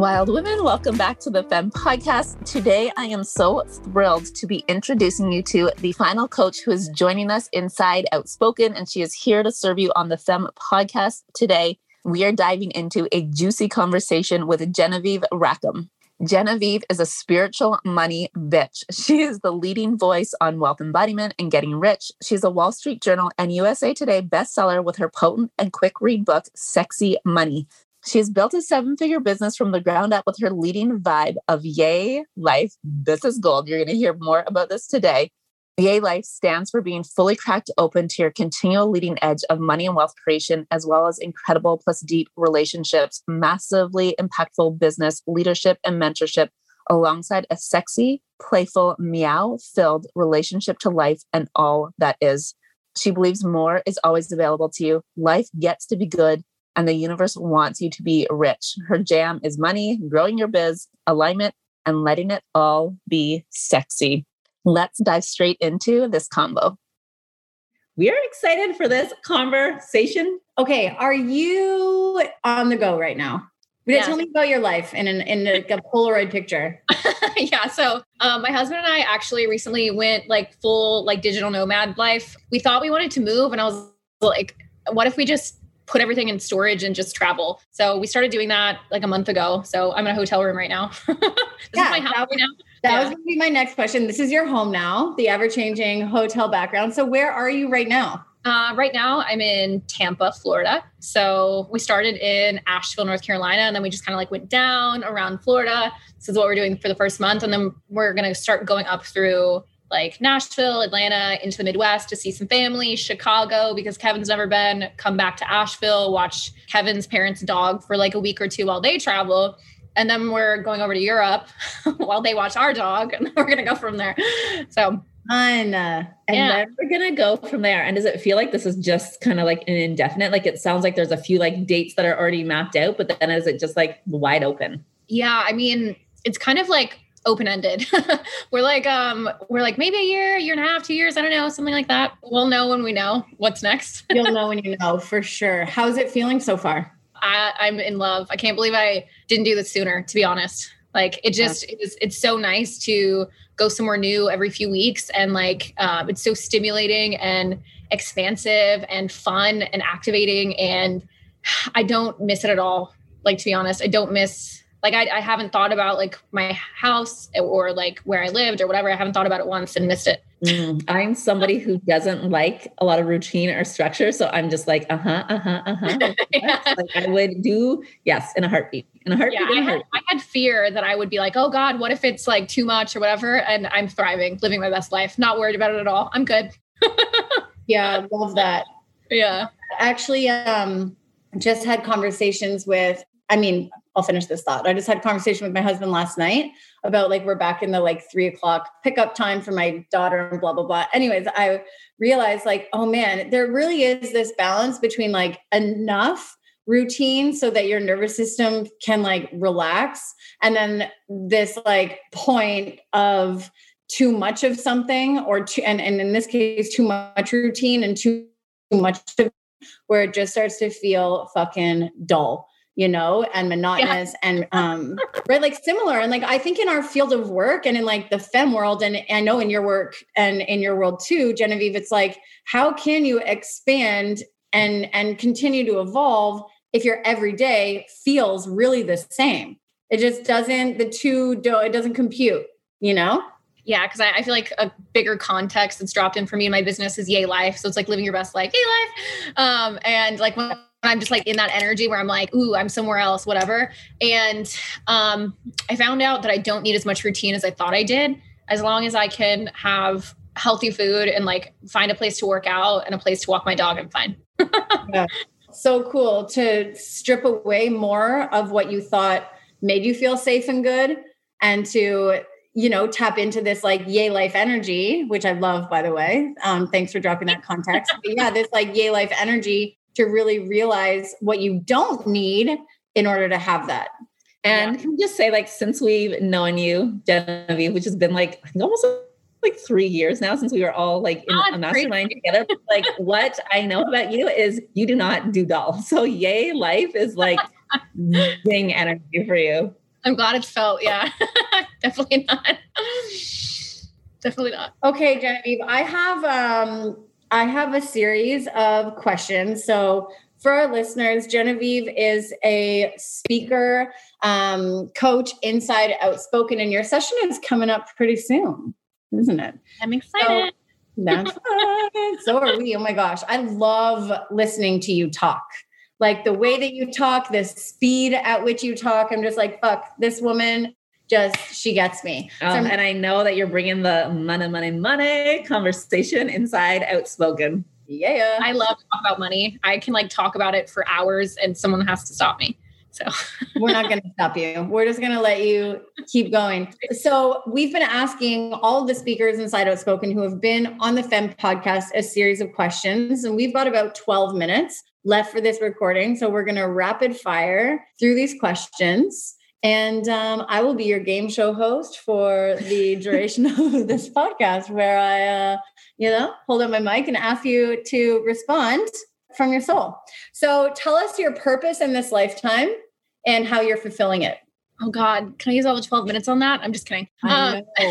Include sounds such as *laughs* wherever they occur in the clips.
Wild Women, welcome back to the Femme podcast. Today, I am so thrilled to be introducing you to the final coach who is joining us inside Outspoken, and she is here to serve you on the Femme podcast today. We are diving into a juicy conversation with Genevieve Rackham. Genevieve is a spiritual money bitch. She is the leading voice on wealth embodiment and getting rich. She's a Wall Street Journal and USA Today bestseller with her potent and quick read book, Sexy Money. She's built a seven figure business from the ground up with her leading vibe of Yay Life. This is gold. You're going to hear more about this today. Yay Life stands for being fully cracked open to your continual leading edge of money and wealth creation, as well as incredible plus deep relationships, massively impactful business, leadership, and mentorship, alongside a sexy, playful, meow filled relationship to life and all that is. She believes more is always available to you. Life gets to be good and the universe wants you to be rich. Her jam is money, growing your biz, alignment, and letting it all be sexy. Let's dive straight into this combo. We are excited for this conversation. Okay, are you on the go right now? Yeah. Tell me about your life in an in a, a Polaroid picture. *laughs* yeah. So um, my husband and I actually recently went like full like digital nomad life. We thought we wanted to move, and I was like, what if we just put everything in storage and just travel. So we started doing that like a month ago. So I'm in a hotel room right now. *laughs* yeah, that, right now. that yeah. was going to be my next question. This is your home now, the ever changing hotel background. So where are you right now? Uh, right now, I'm in Tampa, Florida. So we started in Asheville, North Carolina, and then we just kind of like went down around Florida. This is what we're doing for the first month, and then we're going to start going up through like Nashville, Atlanta, into the Midwest to see some family, Chicago, because Kevin's never been, come back to Asheville, watch Kevin's parents' dog for like a week or two while they travel. And then we're going over to Europe *laughs* while they watch our dog, and we're gonna go from there. So fun. and yeah. then we're gonna go from there. And does it feel like this is just kind of like an indefinite? Like it sounds like there's a few like dates that are already mapped out, but then is it just like wide open? Yeah, I mean, it's kind of like open-ended. *laughs* We're like um we're like maybe a year year and a half two years i don't know something like that. We'll know when we know what's next. *laughs* You'll know when you know for sure. How's it feeling so far? I, i'm in love. I can't believe i didn't do this sooner to be honest. Like it just yeah. it's it's so nice to go somewhere new every few weeks and like um, it's so stimulating and expansive and fun and activating and *sighs* i don't miss it at all. Like to be honest i don't miss like I, I haven't thought about like my house or like where I lived or whatever. I haven't thought about it once and missed it. Mm, I'm somebody who doesn't like a lot of routine or structure. So I'm just like, uh huh, uh huh, uh huh. *laughs* yeah. Like I would do, yes, in a heartbeat. In a heartbeat. Yeah, I, had, I had fear that I would be like, oh God, what if it's like too much or whatever? And I'm thriving, living my best life, not worried about it at all. I'm good. *laughs* yeah, love that. Yeah. Actually, um, just had conversations with I mean, I'll finish this thought. I just had a conversation with my husband last night about like we're back in the like three o'clock pickup time for my daughter and blah blah blah. Anyways, I realized like, oh man, there really is this balance between like enough routine so that your nervous system can like relax and then this like point of too much of something or too and, and in this case too much routine and too much of where it just starts to feel fucking dull you know, and monotonous yeah. and *laughs* um right like similar. And like I think in our field of work and in like the fem world, and I know in your work and in your world too, Genevieve, it's like how can you expand and and continue to evolve if your everyday feels really the same? It just doesn't, the two do it doesn't compute, you know? Yeah, because I, I, feel like a bigger context that's dropped in for me in my business is yay life. So it's like living your best life, yay life. Um, and like when I'm just like in that energy where I'm like, ooh, I'm somewhere else, whatever. And um, I found out that I don't need as much routine as I thought I did, as long as I can have healthy food and like find a place to work out and a place to walk my dog, I'm fine. *laughs* yeah. So cool to strip away more of what you thought made you feel safe and good and to you know tap into this like yay life energy which i love by the way um, thanks for dropping that context but yeah this like yay life energy to really realize what you don't need in order to have that. And yeah. can just say, like, since we've known you, Genevieve, which has been like almost like three years now since we were all like in oh, a mastermind crazy. together. Like, what I know about you is you do not do dull. So, yay, life is like *laughs* zing energy for you. I'm glad it's felt. Yeah, *laughs* definitely not. definitely not. Okay, Genevieve, I have um I have a series of questions. So for our listeners, Genevieve is a speaker, um, coach, inside outspoken, and your session is coming up pretty soon, isn't it? I'm excited. So, that's fine. so are we. Oh my gosh. I love listening to you talk. Like the way that you talk, the speed at which you talk. I'm just like, fuck, this woman just she gets me. Um, so and I know that you're bringing the money, money, money conversation inside outspoken. Yeah, I love to talk about money. I can like talk about it for hours, and someone has to stop me. So *laughs* we're not going to stop you. We're just going to let you keep going. So we've been asking all the speakers inside Outspoken who have been on the Femme podcast a series of questions, and we've got about 12 minutes left for this recording. So we're going to rapid fire through these questions. And um, I will be your game show host for the *laughs* duration of this podcast, where I, uh, you know, hold up my mic and ask you to respond from your soul. So tell us your purpose in this lifetime and how you're fulfilling it. Oh God, can I use all the 12 minutes on that? I'm just kidding. Um, *laughs*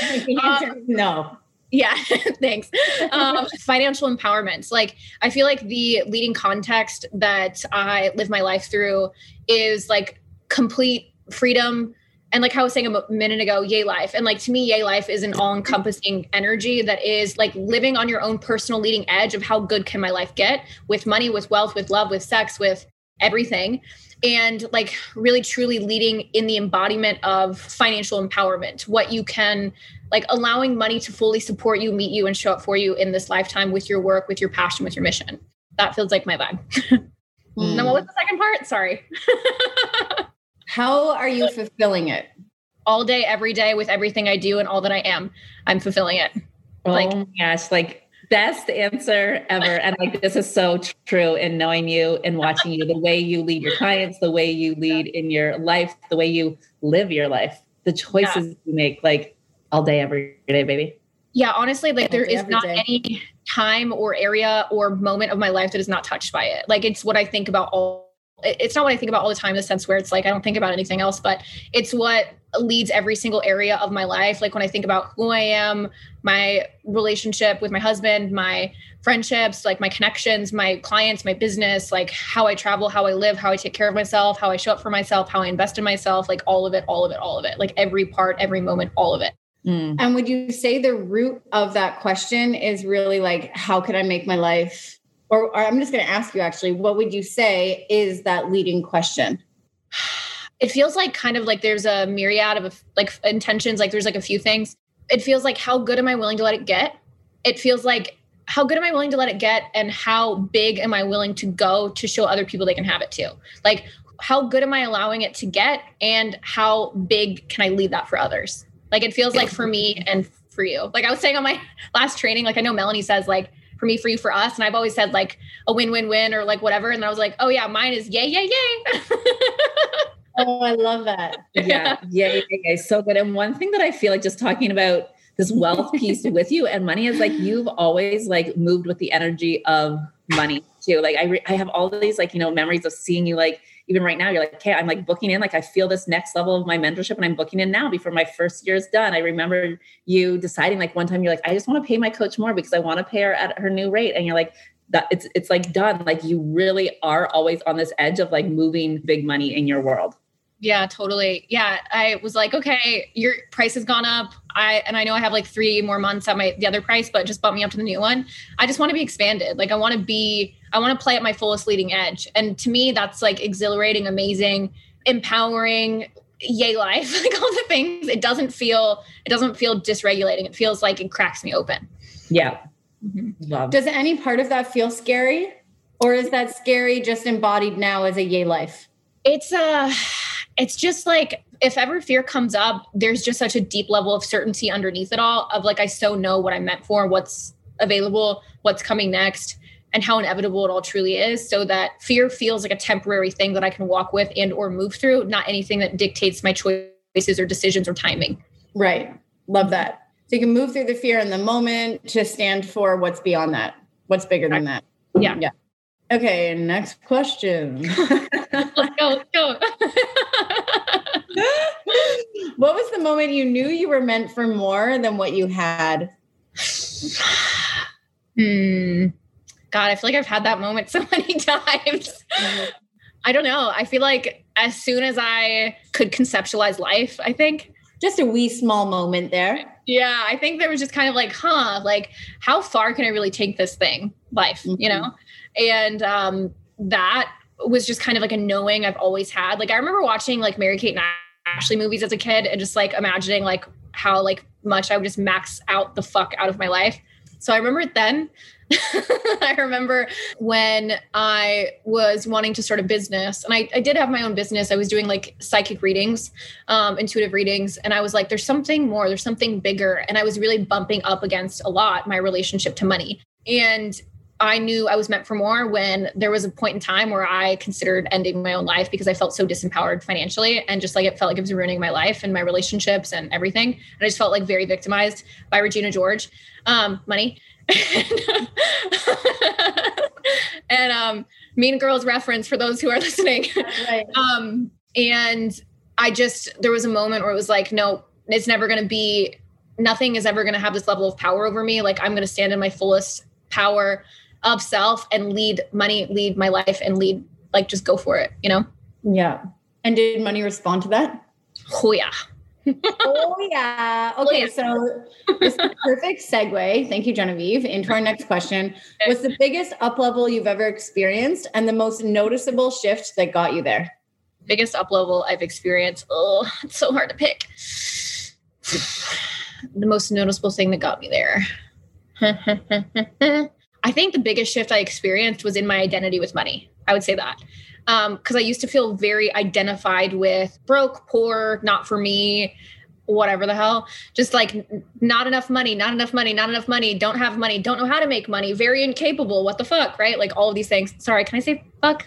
*laughs* no. Yeah, *laughs* thanks. Um, *laughs* financial empowerment. Like, I feel like the leading context that I live my life through is like complete freedom and like I was saying a minute ago, yay life. And like to me, yay life is an all encompassing energy that is like living on your own personal leading edge of how good can my life get with money, with wealth, with love, with sex, with everything. And like really truly leading in the embodiment of financial empowerment, what you can like allowing money to fully support you, meet you, and show up for you in this lifetime with your work, with your passion, with your mission. That feels like my vibe. *laughs* mm. Now, what was the second part? Sorry. *laughs* How are you fulfilling it? All day, every day, with everything I do and all that I am, I'm fulfilling it. Oh like, my gosh, like best answer ever. And like this is so true in knowing you and watching you, the way you lead your clients, the way you lead in your life, the way you live your life, the choices yeah. you make, like all day, every day, baby. Yeah, honestly, like there is not day. any time or area or moment of my life that is not touched by it. Like it's what I think about all it's not what I think about all the time in the sense where it's like I don't think about anything else, but it's what leads every single area of my life. Like when I think about who I am, my relationship with my husband, my friendships, like my connections, my clients, my business, like how I travel, how I live, how I take care of myself, how I show up for myself, how I invest in myself, like all of it, all of it, all of it, like every part, every moment, all of it. Mm. And would you say the root of that question is really like, how can I make my life or, or I'm just going to ask you actually, what would you say is that leading question? It feels like kind of like there's a myriad of like intentions, like there's like a few things. It feels like how good am I willing to let it get? It feels like how good am I willing to let it get and how big am I willing to go to show other people they can have it too? Like how good am I allowing it to get and how big can I leave that for others? Like it feels like for me and for you. Like I was saying on my *laughs* last training, like I know Melanie says like for me, for you, for us. And I've always said like a win, win, win, or like whatever. And I was like, oh yeah, mine is yay, yay, yay. *laughs* oh, I love that. Yeah, yay, yay, yay. So good. And one thing that I feel like just talking about this wealth *laughs* piece with you and money is like you've always like moved with the energy of money too. Like I, re- I have all these like you know memories of seeing you like even right now, you're like, okay, I'm like booking in, like I feel this next level of my mentorship and I'm booking in now before my first year is done. I remember you deciding like one time you're like, I just want to pay my coach more because I want to pay her at her new rate. And you're like, that it's it's like done. Like you really are always on this edge of like moving big money in your world. Yeah, totally. Yeah, I was like, okay, your price has gone up. I and I know I have like three more months at my the other price, but just bump me up to the new one. I just want to be expanded. Like I want to be, I want to play at my fullest leading edge. And to me, that's like exhilarating, amazing, empowering, yay life. *laughs* like all the things. It doesn't feel, it doesn't feel dysregulating. It feels like it cracks me open. Yeah. Mm-hmm. Does any part of that feel scary? Or is that scary just embodied now as a yay life? It's uh it's just like if ever fear comes up, there's just such a deep level of certainty underneath it all of like I so know what I'm meant for, what's available, what's coming next, and how inevitable it all truly is. So that fear feels like a temporary thing that I can walk with and or move through, not anything that dictates my choices or decisions or timing. Right. Love that. So you can move through the fear in the moment to stand for what's beyond that. What's bigger than that? Yeah. Yeah. Okay, next question. let's *laughs* go, let's go. *laughs* what was the moment you knew you were meant for more than what you had? Hmm. God, I feel like I've had that moment so *laughs* many times. Mm-hmm. I don't know. I feel like as soon as I could conceptualize life, I think. Just a wee small moment there. Yeah, I think there was just kind of like, huh, like how far can I really take this thing, life, mm-hmm. you know? And um that was just kind of like a knowing I've always had. Like I remember watching like Mary Kate and Ashley movies as a kid and just like imagining like how like much I would just max out the fuck out of my life. So I remember it then. *laughs* I remember when I was wanting to start a business, and I, I did have my own business. I was doing like psychic readings, um, intuitive readings, and I was like, there's something more, there's something bigger. And I was really bumping up against a lot my relationship to money. And I knew I was meant for more when there was a point in time where I considered ending my own life because I felt so disempowered financially and just like it felt like it was ruining my life and my relationships and everything. And I just felt like very victimized by Regina George, um, money. *laughs* and um, Mean Girls reference for those who are listening. Right. *laughs* Um, and I just, there was a moment where it was like, no, it's never going to be, nothing is ever going to have this level of power over me. Like I'm going to stand in my fullest power of self and lead money, lead my life and lead, like just go for it, you know? Yeah. And did money respond to that? Oh, yeah oh yeah. Oh, okay, so this perfect segue. Thank you, Genevieve. Into our next question: What's the biggest up level you've ever experienced, and the most noticeable shift that got you there? Biggest up level I've experienced. Oh, it's so hard to pick. *sighs* the most noticeable thing that got me there. *laughs* I think the biggest shift I experienced was in my identity with money. I would say that because um, I used to feel very identified with broke, poor, not for me, whatever the hell. Just like not enough money, not enough money, not enough money, don't have money, don't know how to make money, very incapable. What the fuck, right? Like all of these things. Sorry, can I say fuck?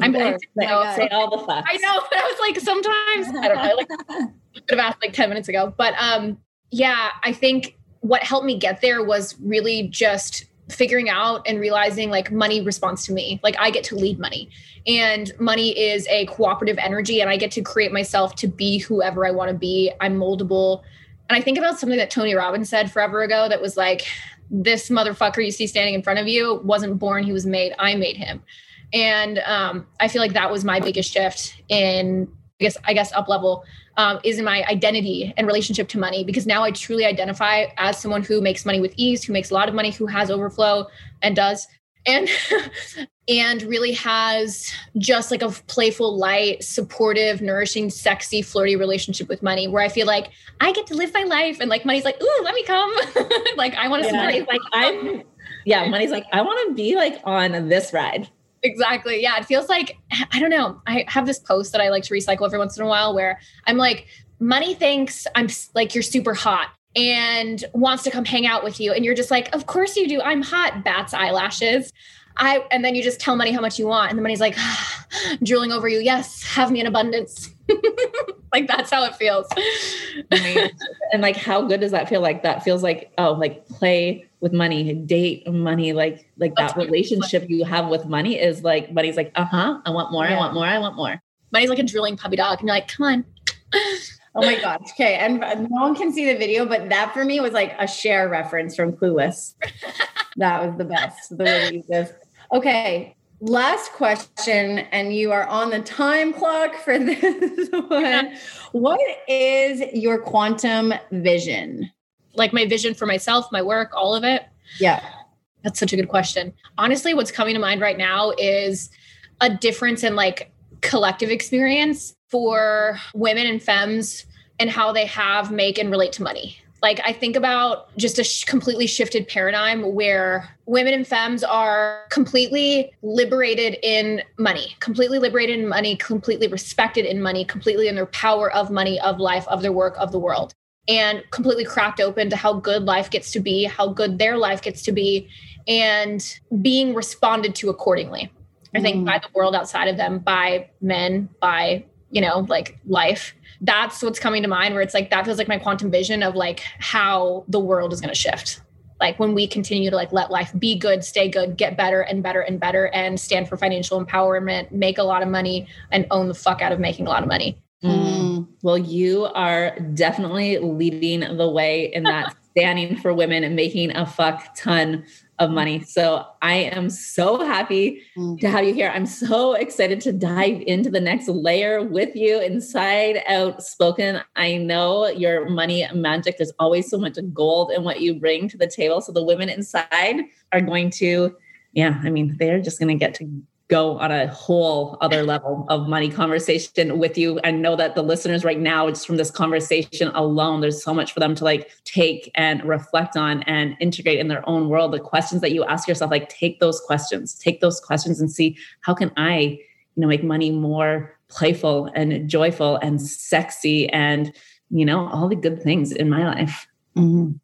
I'm I know, say all the fucks. I know, *laughs* but I was like, sometimes I don't know. I like *laughs* could have asked like ten minutes ago, but um, yeah, I think what helped me get there was really just figuring out and realizing like money responds to me. Like i get to lead money. And money is a cooperative energy and i get to create myself to be whoever i want to be. I'm moldable. And i think about something that tony robbins said forever ago that was like this motherfucker you see standing in front of you wasn't born he was made i made him. And um, i feel like that was my biggest shift in guess i guess up level um, is in my identity and relationship to money because now I truly identify as someone who makes money with ease, who makes a lot of money, who has overflow and does. And *laughs* and really has just like a playful, light, supportive, nourishing, sexy, flirty relationship with money where I feel like I get to live my life and like money's like, ooh, let me come. *laughs* like I want to yeah. Like I'm yeah, money's like, I want to be like on this ride. Exactly. Yeah. It feels like, I don't know. I have this post that I like to recycle every once in a while where I'm like, money thinks I'm like, you're super hot and wants to come hang out with you. And you're just like, of course you do. I'm hot. Bats eyelashes. I, and then you just tell money how much you want. And the money's like, *sighs* drooling over you. Yes. Have me in abundance. *laughs* like that's how it feels. and like, how good does that feel? Like that feels like, oh, like play with money, date money, like like that relationship you have with money is like money's like, uh-huh, I want more, yeah. I want more, I want more. Money's like a drilling puppy dog. And you're like, come on. *laughs* oh my gosh. Okay. And no one can see the video, but that for me was like a Cher reference from Clueless. *laughs* that was the best. The way you this. Okay. Last question, and you are on the time clock for *laughs* this one. What is your quantum vision? Like my vision for myself, my work, all of it? Yeah. That's such a good question. Honestly, what's coming to mind right now is a difference in like collective experience for women and femmes and how they have, make, and relate to money. Like, I think about just a sh- completely shifted paradigm where women and femmes are completely liberated in money, completely liberated in money, completely respected in money, completely in their power of money, of life, of their work, of the world and completely cracked open to how good life gets to be, how good their life gets to be, and being responded to accordingly. I think mm. by the world outside of them, by men, by, you know, like life. That's what's coming to mind where it's like that feels like my quantum vision of like how the world is going to shift. like when we continue to like let life be good stay good get better and better and better and stand for financial empowerment make a lot of money and own the fuck out of making a lot of money mm. well you are definitely leading the way in that *laughs* standing for women and making a fuck ton of money. So I am so happy mm-hmm. to have you here. I'm so excited to dive into the next layer with you inside Outspoken. I know your money magic. There's always so much gold in what you bring to the table. So the women inside are going to, yeah, I mean, they're just going to get to go on a whole other level of money conversation with you. I know that the listeners right now, just from this conversation alone, there's so much for them to like take and reflect on and integrate in their own world. The questions that you ask yourself, like take those questions, take those questions and see how can I, you know, make money more playful and joyful and sexy and, you know, all the good things in my life. Mm-hmm.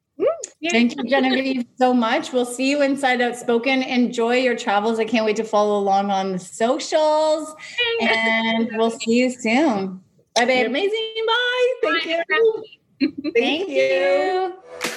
Thank you, Genevieve, so much. We'll see you inside Outspoken. Enjoy your travels. I can't wait to follow along on the socials. And we'll see you soon. Bye, babe. You're amazing. Bye. Thank Bye. you. *laughs* Thank, Thank you. you.